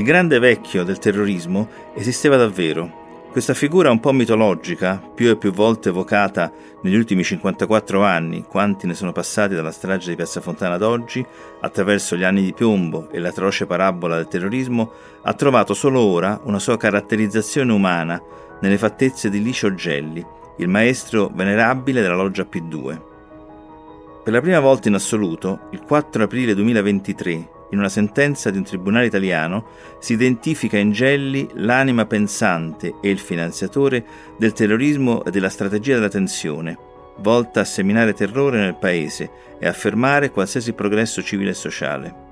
Il grande vecchio del terrorismo esisteva davvero. Questa figura un po' mitologica, più e più volte evocata negli ultimi 54 anni, quanti ne sono passati dalla strage di Piazza Fontana ad oggi, attraverso gli anni di piombo e l'atroce parabola del terrorismo, ha trovato solo ora una sua caratterizzazione umana nelle fattezze di Licio Gelli, il maestro venerabile della loggia P2. Per la prima volta in assoluto, il 4 aprile 2023, in una sentenza di un tribunale italiano, si identifica in Gelli l'anima pensante e il finanziatore del terrorismo e della strategia della tensione, volta a seminare terrore nel paese e a fermare qualsiasi progresso civile e sociale.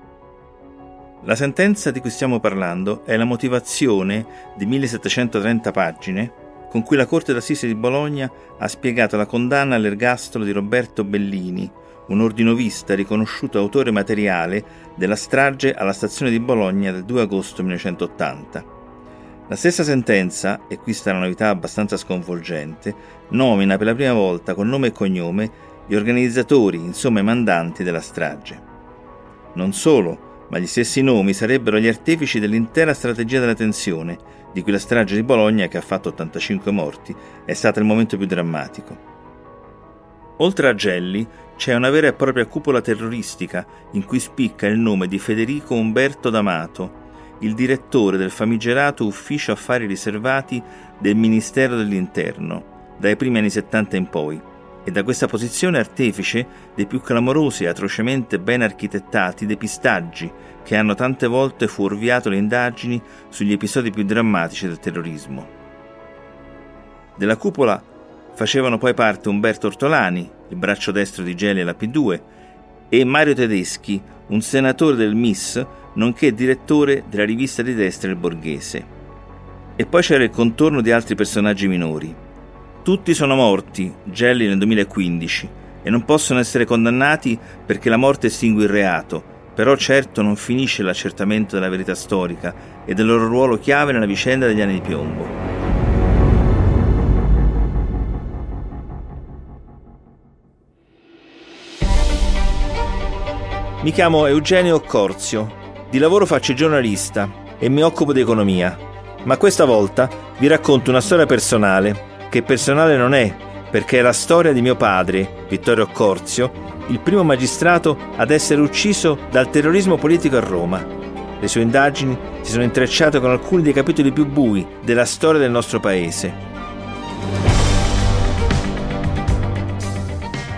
La sentenza di cui stiamo parlando è la motivazione di 1730 pagine con cui la Corte d'Assise di Bologna ha spiegato la condanna all'ergastolo di Roberto Bellini, un ordinovista riconosciuto autore materiale della strage alla stazione di Bologna del 2 agosto 1980. La stessa sentenza, e qui sta una novità abbastanza sconvolgente, nomina per la prima volta con nome e cognome gli organizzatori, insomma i mandanti della strage. Non solo, ma gli stessi nomi sarebbero gli artefici dell'intera strategia della tensione, di cui la strage di Bologna, che ha fatto 85 morti, è stata il momento più drammatico. Oltre a Gelli, c'è una vera e propria cupola terroristica in cui spicca il nome di Federico Umberto D'Amato, il direttore del famigerato Ufficio Affari Riservati del Ministero dell'Interno, dai primi anni 70 in poi, e da questa posizione artefice dei più clamorosi e atrocemente ben architettati depistaggi che hanno tante volte fuorviato le indagini sugli episodi più drammatici del terrorismo. Della cupola Facevano poi parte Umberto Ortolani, il braccio destro di Gelli alla P2, e Mario Tedeschi, un senatore del MIS, nonché direttore della rivista di destra Il Borghese. E poi c'era il contorno di altri personaggi minori. Tutti sono morti, Gelli nel 2015, e non possono essere condannati perché la morte estingue il reato, però certo non finisce l'accertamento della verità storica e del loro ruolo chiave nella vicenda degli anni di piombo. Mi chiamo Eugenio Corzio, di lavoro faccio giornalista e mi occupo di economia, ma questa volta vi racconto una storia personale, che personale non è, perché è la storia di mio padre, Vittorio Corzio, il primo magistrato ad essere ucciso dal terrorismo politico a Roma. Le sue indagini si sono intrecciate con alcuni dei capitoli più bui della storia del nostro paese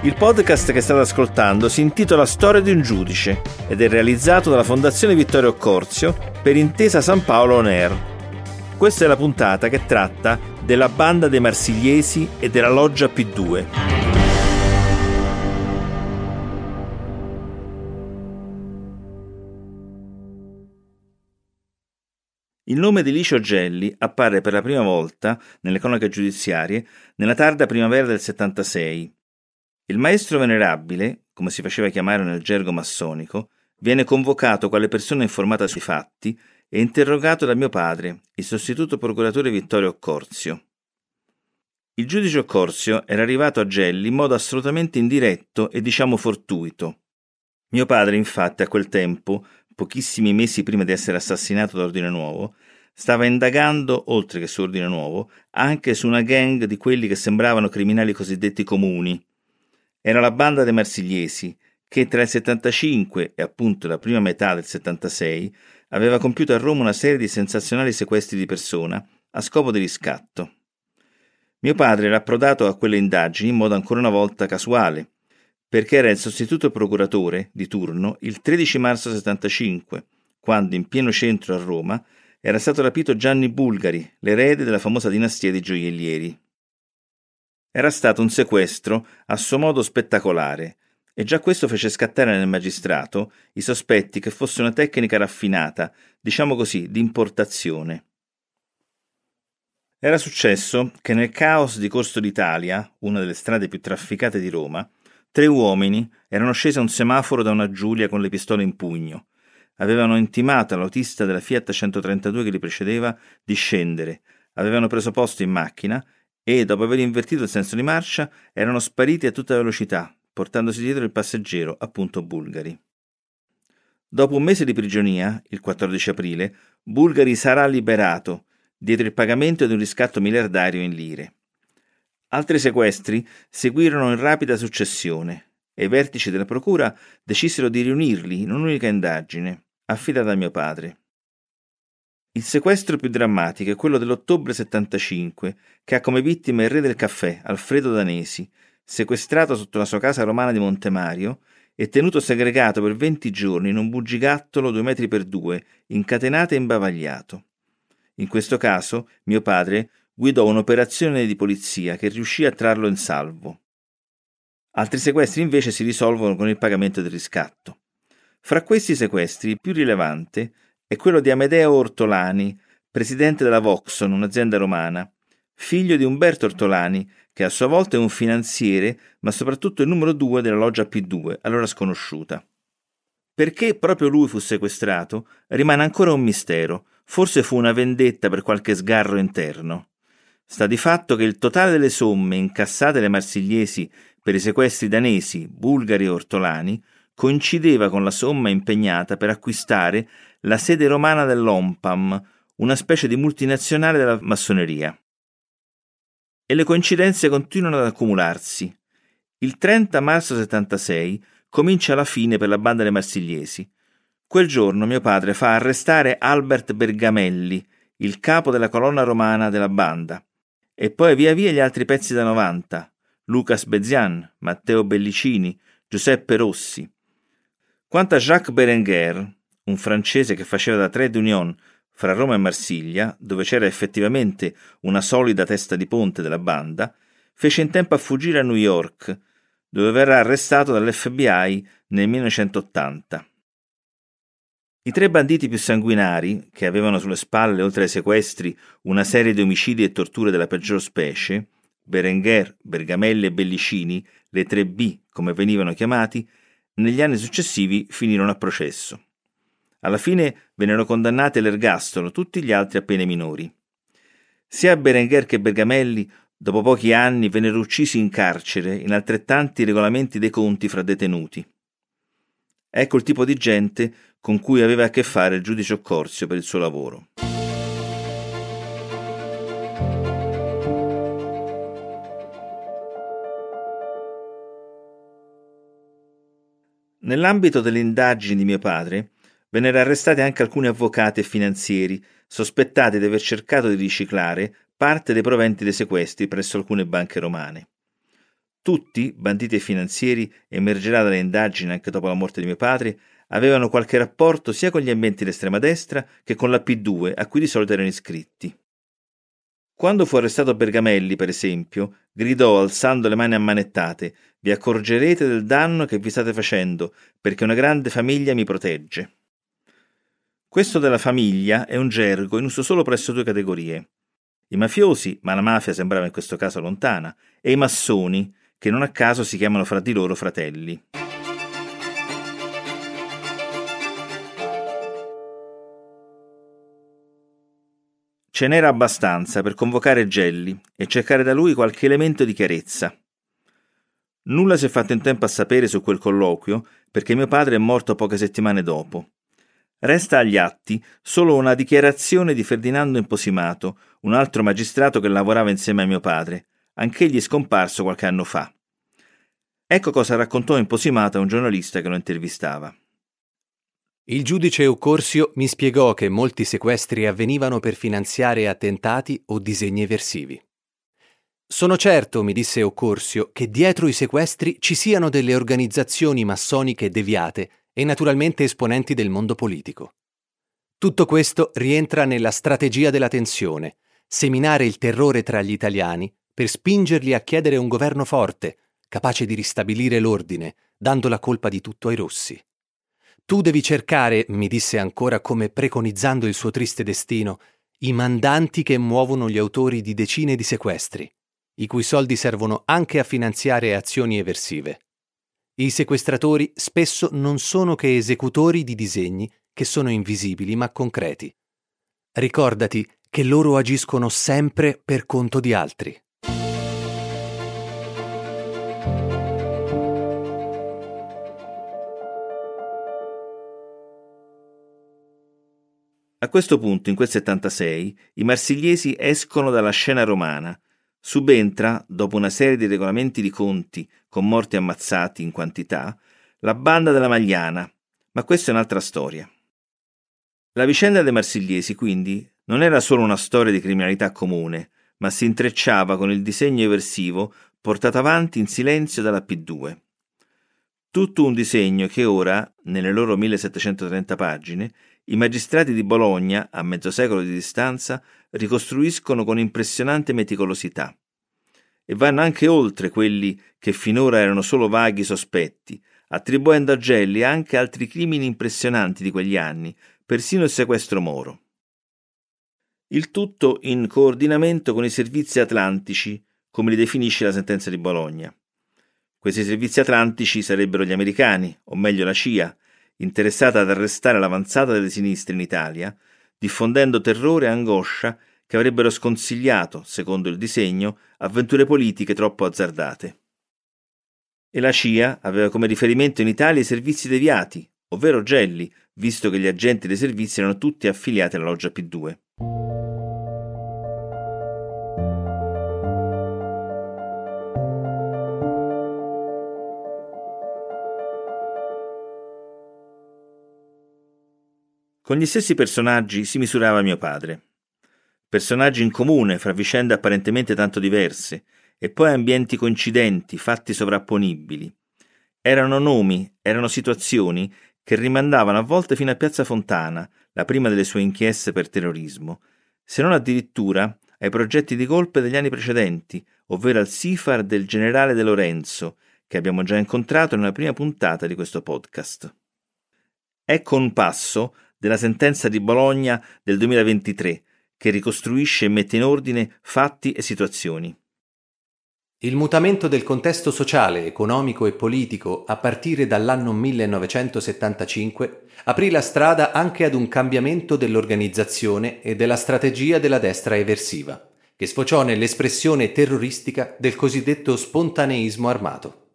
Il podcast che state ascoltando si intitola Storia di un giudice ed è realizzato dalla Fondazione Vittorio Corzio per Intesa San Paolo On Air. Questa è la puntata che tratta della banda dei Marsigliesi e della loggia P2. Il nome di Licio Gelli appare per la prima volta nelle cronache giudiziarie nella tarda primavera del 76 il maestro venerabile, come si faceva chiamare nel gergo massonico, viene convocato quale persona informata sui fatti e interrogato da mio padre, il sostituto procuratore Vittorio Occorzio. Il giudice Occorzio era arrivato a Gelli in modo assolutamente indiretto e diciamo fortuito. Mio padre, infatti, a quel tempo, pochissimi mesi prima di essere assassinato da Ordine Nuovo, stava indagando, oltre che su Ordine Nuovo, anche su una gang di quelli che sembravano criminali cosiddetti comuni, era la banda dei Marsigliesi che tra il 75 e appunto la prima metà del 76 aveva compiuto a Roma una serie di sensazionali sequestri di persona a scopo di riscatto. Mio padre era approdato a quelle indagini in modo ancora una volta casuale, perché era il sostituto procuratore di turno il 13 marzo 75, quando in pieno centro a Roma era stato rapito Gianni Bulgari, l'erede della famosa dinastia di gioiellieri. Era stato un sequestro a suo modo spettacolare, e già questo fece scattare nel magistrato i sospetti che fosse una tecnica raffinata, diciamo così, di importazione. Era successo che nel caos di Corso d'Italia, una delle strade più trafficate di Roma, tre uomini erano scesi a un semaforo da una Giulia con le pistole in pugno. Avevano intimato all'autista della Fiat 132 che li precedeva di scendere, avevano preso posto in macchina e, dopo aver invertito il senso di marcia, erano spariti a tutta velocità, portandosi dietro il passeggero, appunto bulgari. Dopo un mese di prigionia, il 14 aprile, Bulgari sarà liberato dietro il pagamento di un riscatto miliardario in lire. Altri sequestri seguirono in rapida successione e i vertici della procura decisero di riunirli in un'unica indagine, affidata a mio padre. Il sequestro più drammatico è quello dell'ottobre 75, che ha come vittima il re del caffè, Alfredo Danesi, sequestrato sotto la sua casa romana di Montemario e tenuto segregato per 20 giorni in un bugigattolo due metri per due, incatenato e imbavagliato. In questo caso, mio padre guidò un'operazione di polizia che riuscì a trarlo in salvo. Altri sequestri invece si risolvono con il pagamento del riscatto. Fra questi sequestri il più rilevante è quello di Amedeo Ortolani, presidente della Voxon, un'azienda romana, figlio di Umberto Ortolani, che a sua volta è un finanziere, ma soprattutto il numero due della loggia P2, allora sconosciuta. Perché proprio lui fu sequestrato rimane ancora un mistero, Forse fu una vendetta per qualche sgarro interno. Sta di fatto che il totale delle somme incassate dai marsigliesi per i sequestri danesi, bulgari e ortolani coincideva con la somma impegnata per acquistare la sede romana dell'OMPAM, una specie di multinazionale della massoneria. E le coincidenze continuano ad accumularsi. Il 30 marzo 76 comincia la fine per la banda dei marsigliesi. Quel giorno mio padre fa arrestare Albert Bergamelli, il capo della colonna romana della banda, e poi via via gli altri pezzi da 90, Lucas Bezian, Matteo Bellicini, Giuseppe Rossi. Quanto a Jacques Berenguer, un francese che faceva da trade union fra Roma e Marsiglia, dove c'era effettivamente una solida testa di ponte della banda, fece in tempo a fuggire a New York, dove verrà arrestato dall'FBI nel 1980. I tre banditi più sanguinari, che avevano sulle spalle, oltre ai sequestri, una serie di omicidi e torture della peggior specie, Berenguer, Bergamelli e Bellicini, le tre B come venivano chiamati, negli anni successivi finirono a processo. Alla fine vennero condannati all'ergastolo tutti gli altri a pene minori. Sia Berenguer che Bergamelli, dopo pochi anni, vennero uccisi in carcere in altrettanti regolamenti dei conti fra detenuti. Ecco il tipo di gente con cui aveva a che fare il giudice Occorsio per il suo lavoro. Nell'ambito delle indagini di mio padre, vennero arrestati anche alcuni avvocati e finanzieri sospettati di aver cercato di riciclare parte dei proventi dei sequestri presso alcune banche romane. Tutti, banditi e finanzieri, emergerà dalle indagini anche dopo la morte di mio padre, avevano qualche rapporto sia con gli ambienti dell'estrema destra che con la P2 a cui di solito erano iscritti. Quando fu arrestato Bergamelli, per esempio, gridò alzando le mani ammanettate: Vi accorgerete del danno che vi state facendo, perché una grande famiglia mi protegge. Questo della famiglia è un gergo in uso solo presso due categorie: i mafiosi, ma la mafia sembrava in questo caso lontana, e i massoni, che non a caso si chiamano fra di loro fratelli. Ce n'era abbastanza per convocare Gelli e cercare da lui qualche elemento di chiarezza. Nulla si è fatto in tempo a sapere su quel colloquio perché mio padre è morto poche settimane dopo. Resta agli atti solo una dichiarazione di Ferdinando Imposimato, un altro magistrato che lavorava insieme a mio padre, anch'egli scomparso qualche anno fa. Ecco cosa raccontò in Posimata un giornalista che lo intervistava. Il giudice Occorsio mi spiegò che molti sequestri avvenivano per finanziare attentati o disegni eversivi. Sono certo, mi disse Occorsio, che dietro i sequestri ci siano delle organizzazioni massoniche deviate e naturalmente esponenti del mondo politico. Tutto questo rientra nella strategia della tensione, seminare il terrore tra gli italiani per spingerli a chiedere un governo forte, capace di ristabilire l'ordine, dando la colpa di tutto ai rossi. Tu devi cercare, mi disse ancora come preconizzando il suo triste destino, i mandanti che muovono gli autori di decine di sequestri, i cui soldi servono anche a finanziare azioni eversive. I sequestratori spesso non sono che esecutori di disegni che sono invisibili ma concreti. Ricordati che loro agiscono sempre per conto di altri. A questo punto, in quel 76, i marsigliesi escono dalla scena romana. Subentra, dopo una serie di regolamenti di conti con morti ammazzati in quantità, la banda della Magliana, ma questa è un'altra storia. La vicenda dei marsigliesi, quindi, non era solo una storia di criminalità comune, ma si intrecciava con il disegno eversivo portato avanti in silenzio dalla P2. Tutto un disegno che ora, nelle loro 1730 pagine, i magistrati di Bologna, a mezzo secolo di distanza, ricostruiscono con impressionante meticolosità. E vanno anche oltre quelli che finora erano solo vaghi sospetti, attribuendo a Gelli anche altri crimini impressionanti di quegli anni, persino il sequestro moro. Il tutto in coordinamento con i servizi atlantici, come li definisce la sentenza di Bologna. Questi servizi atlantici sarebbero gli americani, o meglio la CIA, interessata ad arrestare l'avanzata delle sinistre in Italia, diffondendo terrore e angoscia che avrebbero sconsigliato, secondo il disegno, avventure politiche troppo azzardate. E la CIA aveva come riferimento in Italia i servizi deviati, ovvero Gelli, visto che gli agenti dei servizi erano tutti affiliati alla loggia P2. Con gli stessi personaggi si misurava mio padre. Personaggi in comune fra vicende apparentemente tanto diverse, e poi ambienti coincidenti, fatti sovrapponibili. Erano nomi, erano situazioni che rimandavano a volte fino a Piazza Fontana, la prima delle sue inchieste per terrorismo, se non addirittura ai progetti di golpe degli anni precedenti, ovvero al SIFAR del generale De Lorenzo, che abbiamo già incontrato nella prima puntata di questo podcast. Ecco un passo della sentenza di Bologna del 2023, che ricostruisce e mette in ordine fatti e situazioni. Il mutamento del contesto sociale, economico e politico a partire dall'anno 1975 aprì la strada anche ad un cambiamento dell'organizzazione e della strategia della destra eversiva, che sfociò nell'espressione terroristica del cosiddetto spontaneismo armato.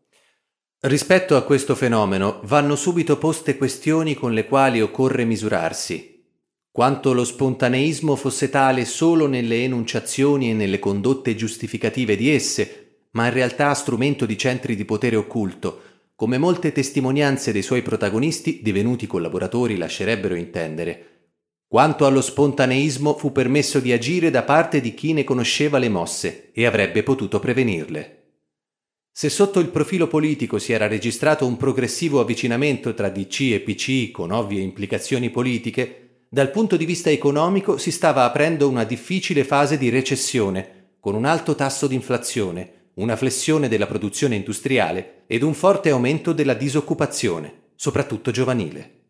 Rispetto a questo fenomeno vanno subito poste questioni con le quali occorre misurarsi. Quanto lo spontaneismo fosse tale solo nelle enunciazioni e nelle condotte giustificative di esse, ma in realtà strumento di centri di potere occulto, come molte testimonianze dei suoi protagonisti divenuti collaboratori lascerebbero intendere. Quanto allo spontaneismo fu permesso di agire da parte di chi ne conosceva le mosse e avrebbe potuto prevenirle. Se sotto il profilo politico si era registrato un progressivo avvicinamento tra DC e PC con ovvie implicazioni politiche, dal punto di vista economico si stava aprendo una difficile fase di recessione, con un alto tasso di inflazione, una flessione della produzione industriale ed un forte aumento della disoccupazione, soprattutto giovanile.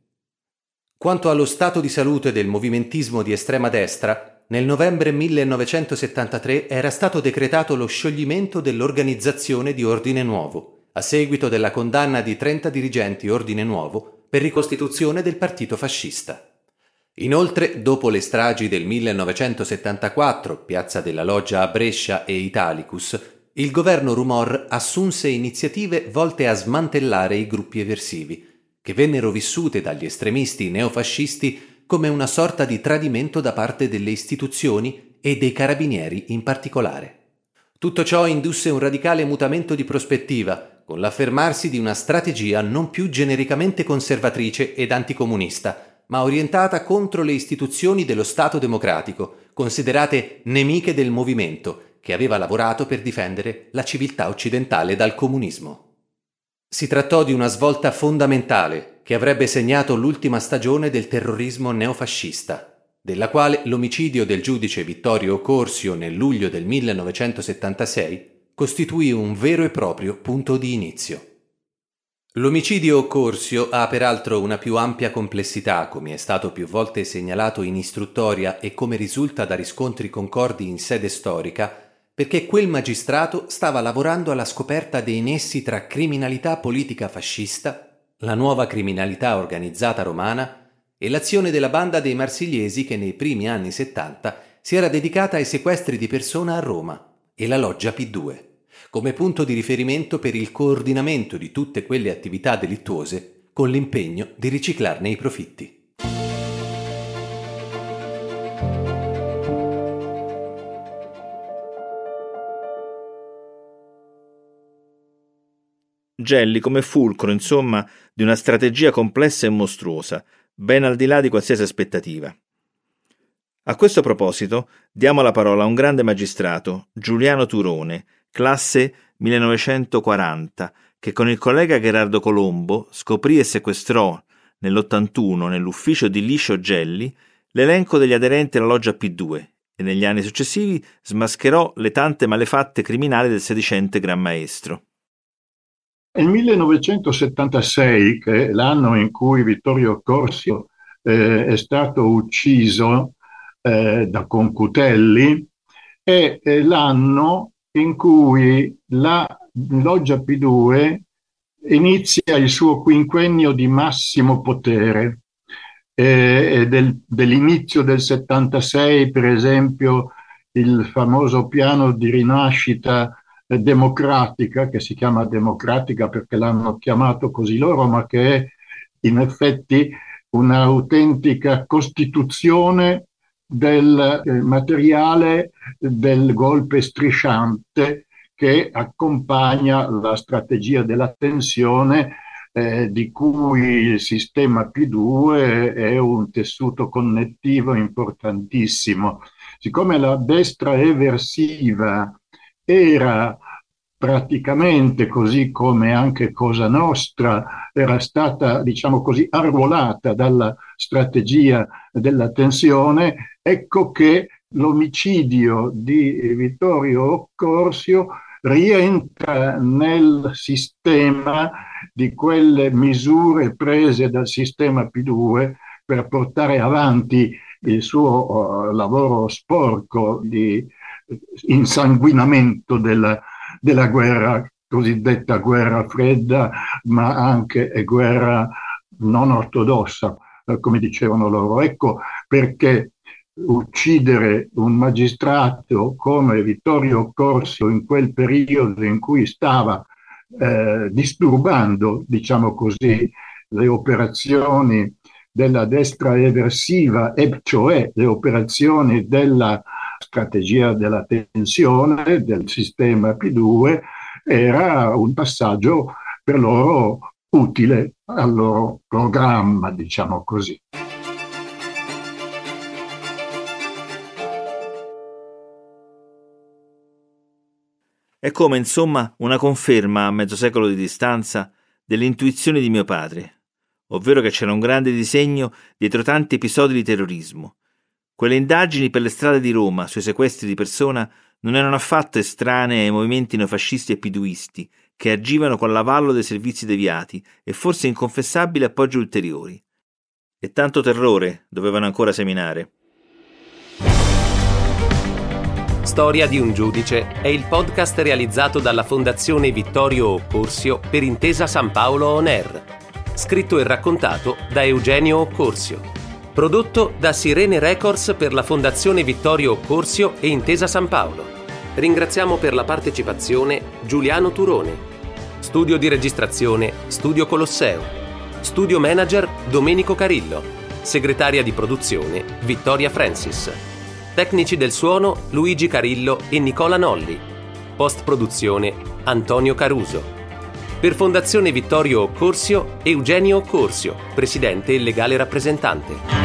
Quanto allo stato di salute del movimentismo di estrema destra, nel novembre 1973 era stato decretato lo scioglimento dell'organizzazione di Ordine Nuovo, a seguito della condanna di 30 dirigenti Ordine Nuovo per ricostituzione del partito fascista. Inoltre, dopo le stragi del 1974, Piazza della Loggia a Brescia e Italicus, il governo Rumor assunse iniziative volte a smantellare i gruppi eversivi, che vennero vissute dagli estremisti neofascisti come una sorta di tradimento da parte delle istituzioni e dei carabinieri in particolare. Tutto ciò indusse un radicale mutamento di prospettiva, con l'affermarsi di una strategia non più genericamente conservatrice ed anticomunista, ma orientata contro le istituzioni dello Stato democratico, considerate nemiche del movimento che aveva lavorato per difendere la civiltà occidentale dal comunismo. Si trattò di una svolta fondamentale che avrebbe segnato l'ultima stagione del terrorismo neofascista, della quale l'omicidio del giudice Vittorio Corsio nel luglio del 1976 costituì un vero e proprio punto di inizio. L'omicidio Corsio ha peraltro una più ampia complessità, come è stato più volte segnalato in istruttoria e come risulta da riscontri concordi in sede storica, perché quel magistrato stava lavorando alla scoperta dei nessi tra criminalità politica fascista, la nuova criminalità organizzata romana e l'azione della banda dei marsigliesi che nei primi anni 70 si era dedicata ai sequestri di persona a Roma e la loggia P2 come punto di riferimento per il coordinamento di tutte quelle attività delittuose con l'impegno di riciclarne i profitti. Gelli come fulcro, insomma, di una strategia complessa e mostruosa, ben al di là di qualsiasi aspettativa. A questo proposito diamo la parola a un grande magistrato, Giuliano Turone, classe 1940, che con il collega Gerardo Colombo scoprì e sequestrò nell'81 nell'ufficio di Liscio Gelli l'elenco degli aderenti alla loggia P2 e negli anni successivi smascherò le tante malefatte criminali del sedicente Gran Maestro. Nel 1976, che è l'anno in cui Vittorio Corsio eh, è stato ucciso eh, da Concutelli, è, è l'anno in cui la loggia P2 inizia il suo quinquennio di massimo potere. Eh, del, dell'inizio del 76, per esempio, il famoso piano di rinascita democratica, che si chiama democratica perché l'hanno chiamato così loro, ma che è in effetti un'autentica costituzione del eh, materiale del golpe strisciante che accompagna la strategia della tensione eh, di cui il sistema P2 è un tessuto connettivo importantissimo. Siccome la destra eversiva era praticamente così come anche Cosa Nostra era stata, diciamo così, arruolata dalla strategia della tensione, ecco che l'omicidio di Vittorio Corsio rientra nel sistema di quelle misure prese dal sistema P2 per portare avanti il suo uh, lavoro sporco di insanguinamento della, della guerra cosiddetta guerra fredda, ma anche guerra non ortodossa, eh, come dicevano loro. Ecco perché uccidere un magistrato come Vittorio Corsio in quel periodo in cui stava eh, disturbando, diciamo così, le operazioni della destra eversiva, e cioè le operazioni della strategia della tensione del sistema P2, era un passaggio per loro utile al loro programma, diciamo così. È come, insomma, una conferma a mezzo secolo di distanza delle intuizioni di mio padre, ovvero che c'era un grande disegno dietro tanti episodi di terrorismo. Quelle indagini per le strade di Roma sui sequestri di persona non erano affatto estranee ai movimenti neofascisti e piduisti, che agivano con l'avallo dei servizi deviati e forse inconfessabili appoggi ulteriori. E tanto terrore dovevano ancora seminare. Storia di un giudice è il podcast realizzato dalla Fondazione Vittorio Occorsio per Intesa San Paolo On Air. Scritto e raccontato da Eugenio Occorsio. Prodotto da Sirene Records per la Fondazione Vittorio Occorsio e Intesa San Paolo. Ringraziamo per la partecipazione Giuliano Turone. Studio di registrazione Studio Colosseo. Studio manager Domenico Carillo. Segretaria di produzione Vittoria Francis. Tecnici del suono Luigi Carillo e Nicola Nolli. Post produzione Antonio Caruso. Per Fondazione Vittorio Occorsio, Eugenio Occorsio, presidente e legale rappresentante.